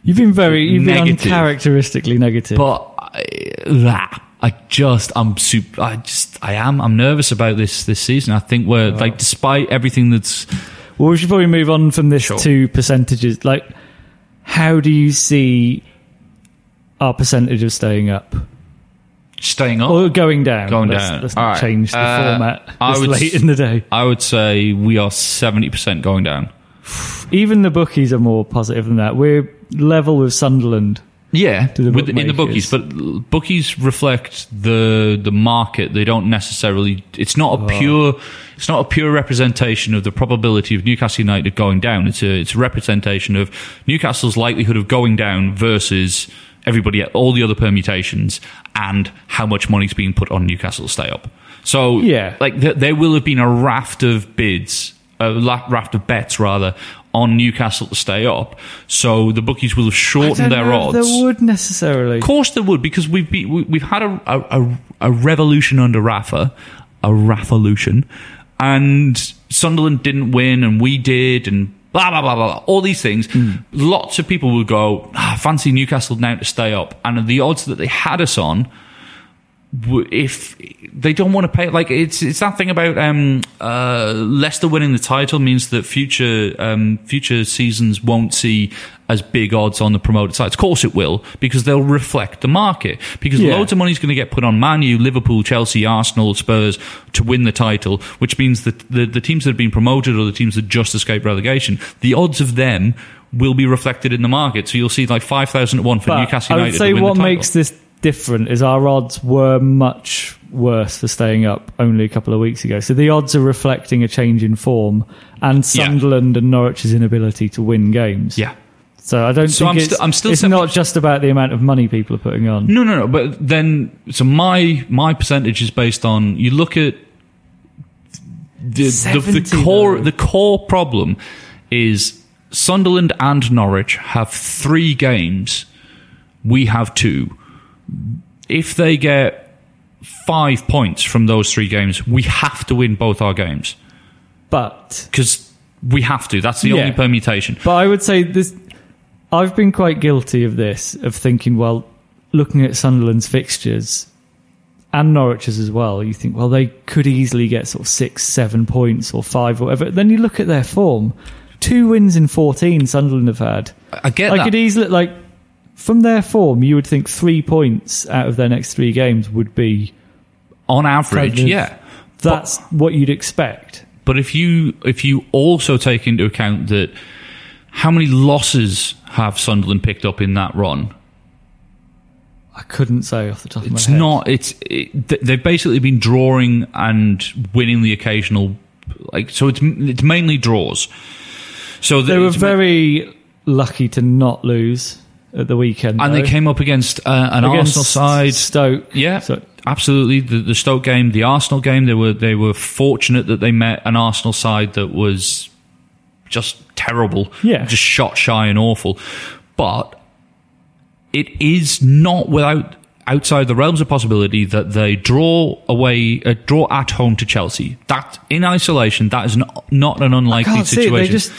You've been very, you've been Negative. uncharacteristically negative. but I, ah, I just, I'm super. I just, I am. I'm nervous about this this season. I think we're like, despite everything that's well, we should probably move on from this Sure. to percentages. Like, how do you see our percentage of staying up staying up, or going down? Going let's, down. Let's not right. change the Uh, format I would late in the day. I would say we are seventy percent going down. Even the bookies are more positive than that. We're level with Sunderland. Yeah, the with, in the bookies, but bookies reflect the the market. They don't necessarily. It's not a pure. It's not a pure representation of the probability of Newcastle United going down. It's a it's a representation of Newcastle's likelihood of going down versus everybody, all the other permutations, and how much money's being put on Newcastle to stay up. So Yeah. like th- there will have been a raft of bids, a la- raft of bets rather. On Newcastle to stay up, so the bookies will have shortened their odds. There would necessarily. Of course there would, because we've be, we, we've had a, a, a, revolution under Rafa, a Raffolution, and Sunderland didn't win, and we did, and blah blah blah blah. blah. All these things. Lots of people would go, ah, fancy Newcastle now to stay up, and the odds that they had us on. If they don't want to pay, like it's it's that thing about um, uh, Leicester winning the title means that future um, future seasons won't see as big odds on the promoted sides. Of course, it will because they'll reflect the market. Because Yeah. loads of money is going to get put on Man U, Liverpool, Chelsea, Arsenal, Spurs to win the title, which means that the, the teams that have been promoted or the teams that just escaped relegation, the odds of them will be reflected in the market. So you'll see like five thousand to one for But Newcastle I United. would say what makes this different is our odds were much worse for staying up only a couple of weeks ago. So the odds are reflecting a change in form and Yeah. Sunderland and Norwich's inability to win games. yeah. So I don't So think I'm it's, sti- I'm still it's seven- not just about the amount of money people are putting on. No, no, no. But then, so my my percentage is based on you look at the the, the core though. the core problem is Sunderland and Norwich have three games. We have two. If they get five points from those three games, we have to win both our games But because we have to. That's the Yeah. only permutation. But I would say this. I've been quite guilty of this, of thinking, well, looking at Sunderland's fixtures and Norwich's as well, you think, well, they could easily get sort of six, seven points or five or whatever. Then you look at their form. Two wins in 14 Sunderland have had. I get I that. could easily, like, from their form, you would think three points out of their next three games would be. on average, kind of- yeah. That's what you'd expect. But if you if you also take into account that how many losses have Sunderland picked up in that run? I couldn't say off the top of my It's head. not. It's it, they've basically been drawing and winning the occasional. Like so, it's it's mainly draws. So They were it's- very lucky to not lose at the weekend. and though. they came up against uh, an Against Arsenal side. Stoke. Yeah, So- absolutely. The, the Stoke game, the Arsenal game, they were they were fortunate that they met an Arsenal side that was just terrible. Yeah. just shot shy and awful. But it is not without outside the realms of possibility that they draw away, uh, draw at home to Chelsea. That in isolation, that is not, not an unlikely can't see it. situation. They just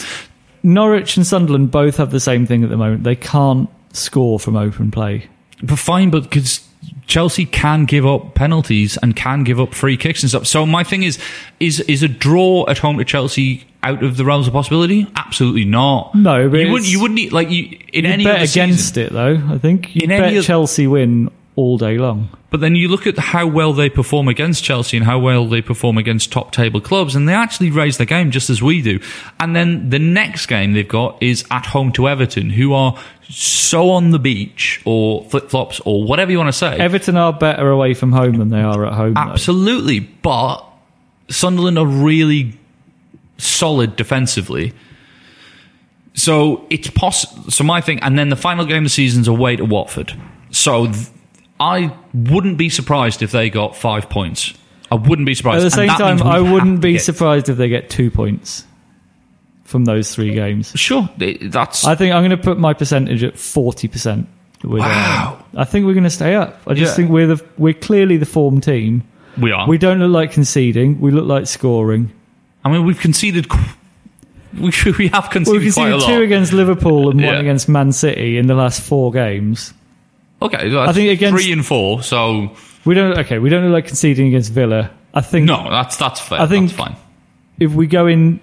Norwich and Sunderland both have the same thing at the moment. They can't score from open play. But fine, but because Chelsea can give up penalties and can give up free kicks and stuff. So my thing is, is is a draw at home to Chelsea out of the realms of possibility? Absolutely not. No, but you wouldn't. You wouldn't need like you in any bet against season. it though. I think you In any bet oth- Chelsea win all day long. But then you look at how well they perform against Chelsea and how well they perform against top table clubs, and they actually raise the game just as we do. And then the next game they've got is at home to Everton, who are so on the beach or flip flops or whatever you want to say. Everton are better away from home than they are at home. though. Absolutely, but Sunderland are really solid defensively. So it's possible. So my thing, and then the final game of the season's away to Watford. So th- I wouldn't be surprised if they got five points. I wouldn't be surprised. At the same time, I wouldn't be surprised if they get two points from those three games. Sure, that's I think I'm going to put my percentage at forty percent. Uh, wow. I think we're going to stay up. I just Yeah. think we're the we're clearly the form team. we are. We don't look like conceding. We look like scoring. I mean, we've conceded. We we have Well, conceded we quite a conceded two against Liverpool and one against Man City in the last four games. okay, I think against- three and four. So We don't. Okay, we don't look like conceding against Villa. I think no, that's that's fair. I think- that's fine. if we go in,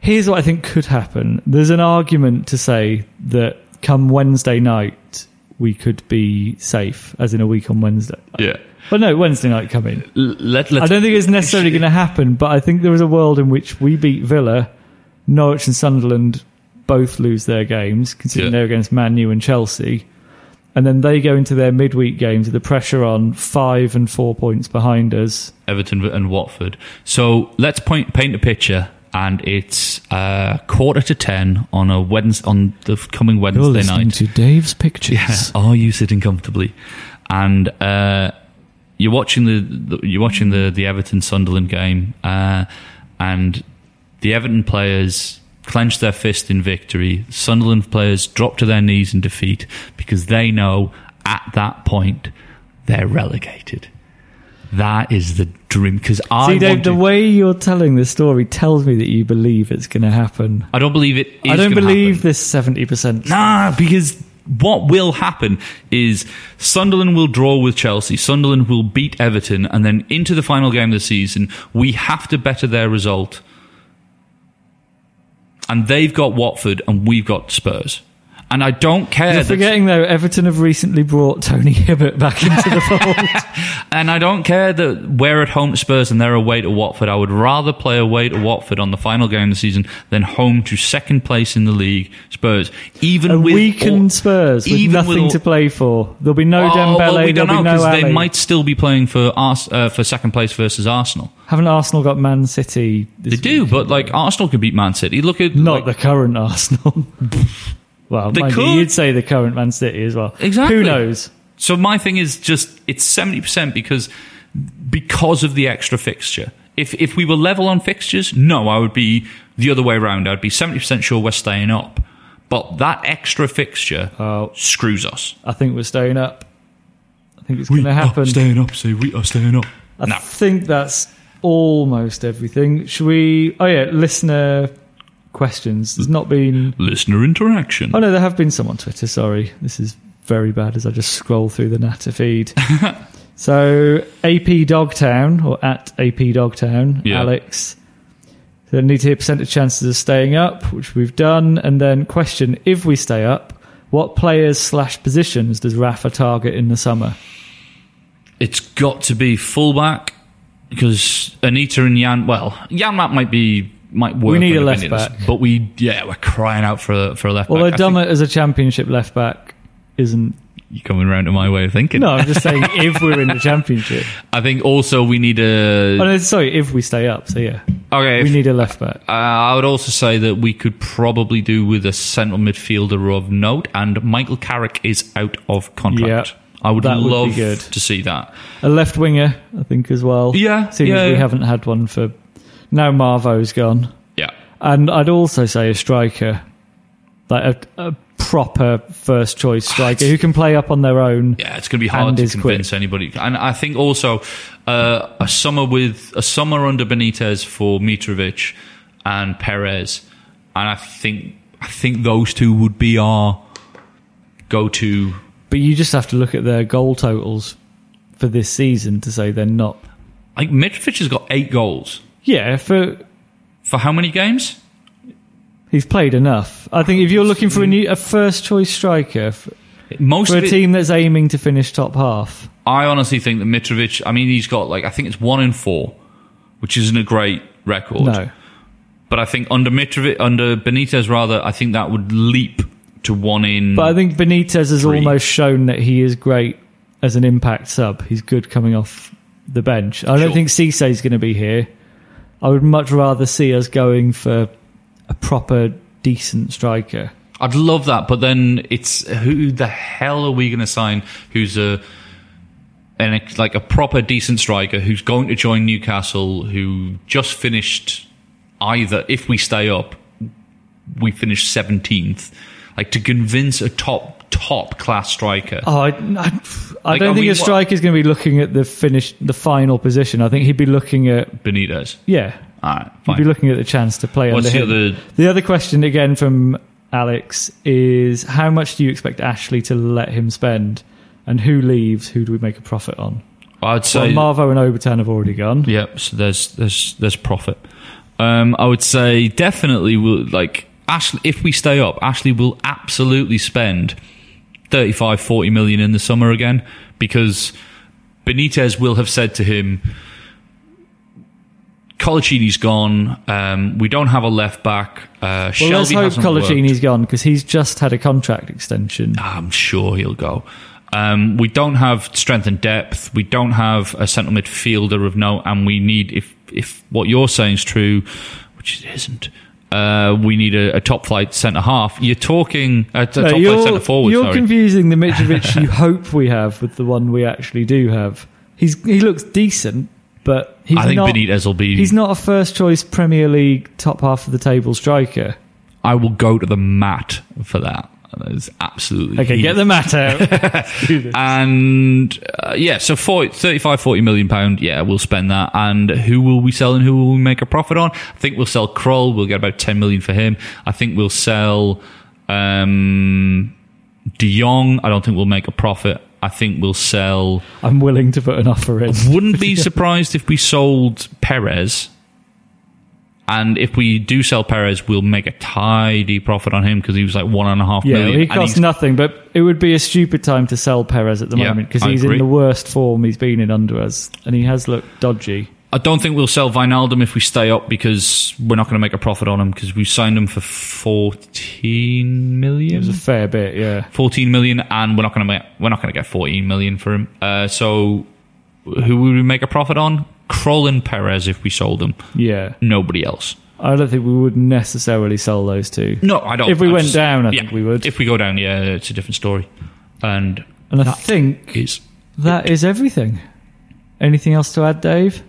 here's what I think could happen. There's an argument to say that come Wednesday night we could be safe, as in a week on Wednesday. Yeah. But no, Wednesday night coming. Let, I don't think it's necessarily going to happen, but I think there is a world in which we beat Villa, Norwich and Sunderland both lose their games, considering Yeah. they're against Man U and Chelsea. And then they go into their midweek games with the pressure on five and four points behind us. Everton and Watford. So let's point, paint a picture, and it's uh, quarter to ten on a Wednesday, on the coming Wednesday night. to Dave's pictures. Yeah. Are you sitting comfortably? And uh, you're watching the, the you're watching the the Everton Sunderland game, uh, and the Everton players clench their fist in victory. Sunderland players drop to their knees in defeat because they know at that point they're relegated. That is the dream. Because I See, Dave, the way you're telling this story tells me that you believe it's going to happen. I don't believe it. Is I don't believe happen. this 70%. Nah, because what will happen is Sunderland will draw with Chelsea, Sunderland will beat Everton, and then into the final game of the season, we have to better their result. And they've got Watford, and we've got Spurs. And I don't care. You're that- forgetting, though, Everton have recently brought Tony Hibbert back into the fold. and I don't care that we're at home to Spurs and they're away to Watford. I would rather play away to Watford on the final game of the season than home to second place in the league, Spurs. Even A with weakened all- Spurs with nothing with to play for. There'll be no Oh, Dembele, well, we don't know be no because they might still be playing for Ars- uh, for second place versus Arsenal. Haven't Arsenal got Man City? They This do, week? but like Arsenal could beat Man City. Look at Not like, the current Arsenal. well, They mind you, could. you'd say the current Man City as well. Exactly. Who knows? So my thing is just it's seventy percent because because of the extra fixture. If if we were level on fixtures, no, I would be the other way around. I'd be seventy percent sure we're staying up. But that extra fixture Oh. screws us. I think we're staying up. I think it's going to happen. staying up. Say we are staying up. I no. think that's almost everything. Should we? Oh yeah, listener questions. There's not been. Listener interaction. Oh no, there have been some on Twitter. Sorry, this is very bad as I just scroll through the Natter feed. so AP Dogtown or at AP Dogtown, Yeah. Alex. So need to hear percentage chances of staying up, which we've done, and then question: If we stay up, what players slash positions does Rafa target in the summer? It's got to be fullback because Anita and Jan. Well, Jan might be might work. We need a left back. but we yeah we're crying out for a, for a left Although back. Think Dummett as a championship left back isn't. you're coming around to my way of thinking. No, I'm just saying if we're in the championship. I think also we need a Oh, no, sorry, if we stay up. So yeah, Okay, we if- need a left back. Uh, I would also say that we could probably do with a central midfielder of note, and Michael Carrick is out of contract. Yeah, I would that would love good. to see that. A left winger, I think, as well. Yeah, Seeing yeah, as we haven't had one for. Now Marveau's gone. Yeah, And I'd also say a striker. Like a, a proper first choice striker who can play up on their own. yeah, it's going to be hard to is quick. convince anybody. And I think also uh, a summer with a summer under Benitez for Mitrovic and Perez, and I think I think those two would be our go-to. But you just have to look at their goal totals for this season to say they're not. Like Mitrovic has got eight goals Yeah, for for how many games? he's played enough. I think if you're looking for a, new, a first choice striker for, Most for a it, team that's aiming to finish top half, I honestly think that Mitrovic. I mean, he's got like I think it's one in four, which isn't a great record. no. But I think under Mitrovic, under Benitez, rather, I think that would leap to one in. But I think Benitez has Three. almost shown that he is great as an impact sub. He's good coming off the bench. I don't think think is going to be here. I would much rather see us going for a proper decent striker. I'd love that, but then it's who the hell are we going to sign? Who's a like a proper decent striker who's going to join Newcastle? Who just finished either if we stay up, we finish seventeenth. Like to convince a top top class striker. Oh, I, I, I Like, don't think we- a is going to be looking at the finish, the final position. I think he'd be looking at Benitez. yeah, All right, he'd be looking at the chance to play What's under the him. other? The other question again from Alex is how much do you expect Ashley to let him spend, and who leaves? Who do we make a profit on? I'd Well, say Marveau and Obertan have already gone. Yep. So there's there's there's profit. Um, I would say definitely will like Ashley. If we stay up, Ashley will absolutely spend 35, 40 million in the summer again because Benitez will have said to him, Coloccini's gone. Um, we don't have a left back. Uh, Well, Shelby let's hope Coloccini's worked. gone because he's just had a contract extension. I'm sure he'll go. Um, we don't have strength and depth. We don't have a central midfielder of note, and we need if if what you're saying is true, which it isn't. Uh, we need a, a top flight centre half. You're talking a, a top No, flight centre forward. you're sorry. confusing the Mitrovic you hope we have with the one we actually do have. He's he looks decent, but he's I think not, Benitez will be. He's not a first choice Premier League top half of the table striker. I will go to the mat for that. That is absolutely Okay, get the mat out. And uh, yeah, so 40, 35, 40 million pound. Yeah, we'll spend that. And who will we sell and who will we make a profit on? I think we'll sell Krul. We'll get about 10 million for him. I think we'll sell, um, De Jong. I don't think we'll make a profit. I think we'll sell. I'm willing to put an offer in. Wouldn't be surprised if we sold Perez. And if we do sell Perez, we'll make a tidy profit on him because he was like one and a half Yeah, million. he costs nothing, but it would be a stupid time to sell Perez at the Yeah, moment because he's agree. in the worst form he's been in under us, and he has looked dodgy. I don't think we'll sell Wijnaldum if we stay up because we're not going to make a profit on him because we signed him for 14 million. It was a fair bit, yeah. 14 million and we're not going to make we're not going to get 14 million for him. Uh, so who would we make a profit on? Krul and Perez if we sold them. Yeah. Nobody else. I don't think we would necessarily sell those two. No, I don't. If we I went just- down, I yeah, think we would. If we go down, yeah, it's a different story. And And I think is that is everything. Anything else to add, Dave?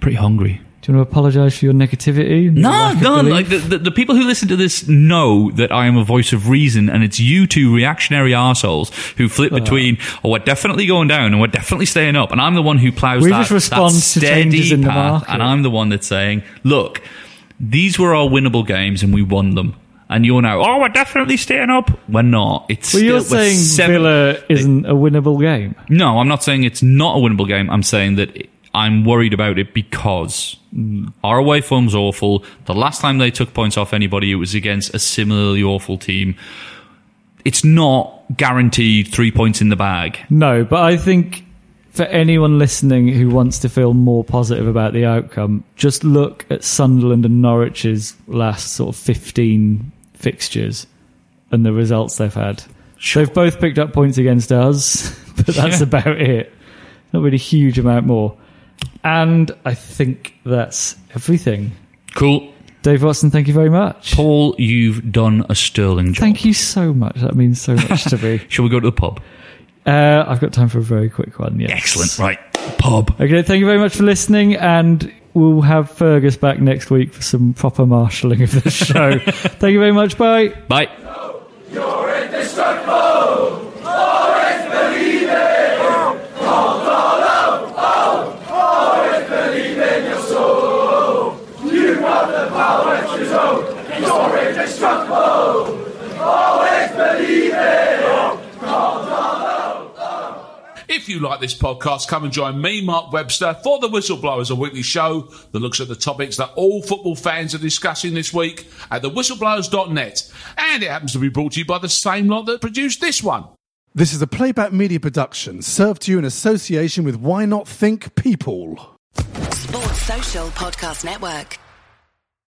pretty hungry. Do you want to apologise for your negativity? No, no. Like the, the, the people who listen to this know that I am a voice of reason, and it's you two reactionary arseholes who flip between, oh, we're definitely going down and we're definitely staying up, and I'm the one who plows We that, just respond that to steady changes in the path, market. and I'm the one that's saying, look, these were our winnable games, and we won them. And you're now, oh, we're definitely staying up. We're not. It's well, you're still, saying seven- Villa isn't a winnable game. no, I'm not saying it's not a winnable game. I'm saying that I'm worried about it because our away form's awful. The last time they took points off anybody, it was against a similarly awful team. It's not guaranteed three points in the bag. No, but I think for anyone listening who wants to feel more positive about the outcome, just look at Sunderland and Norwich's last sort of 15 fixtures and the results they've had. They've both picked up points against us, but that's Yeah. about it. Not really a huge amount more. And I think that's everything. Cool. Dave Watson, thank you very much. Paul, you've done a sterling job. Thank you so much. That means so much to me. Shall we go to the pub? Uh, I've got time for a very quick one. Yes. Excellent. Right. Pub. Okay, thank you very much for listening, and we'll have Fergus back next week for some proper marshalling of the show. thank you very much. Bye. Bye. If you like this podcast, come and join me, Mark Webster, for The Whistleblowers, a weekly show that looks at the topics that all football fans are discussing this week at thewhistleblowers.net. And it happens to be brought to you by the same lot that produced this one. This is a playback media production served to you in association with Why Not Think People. Sports Social Podcast Network.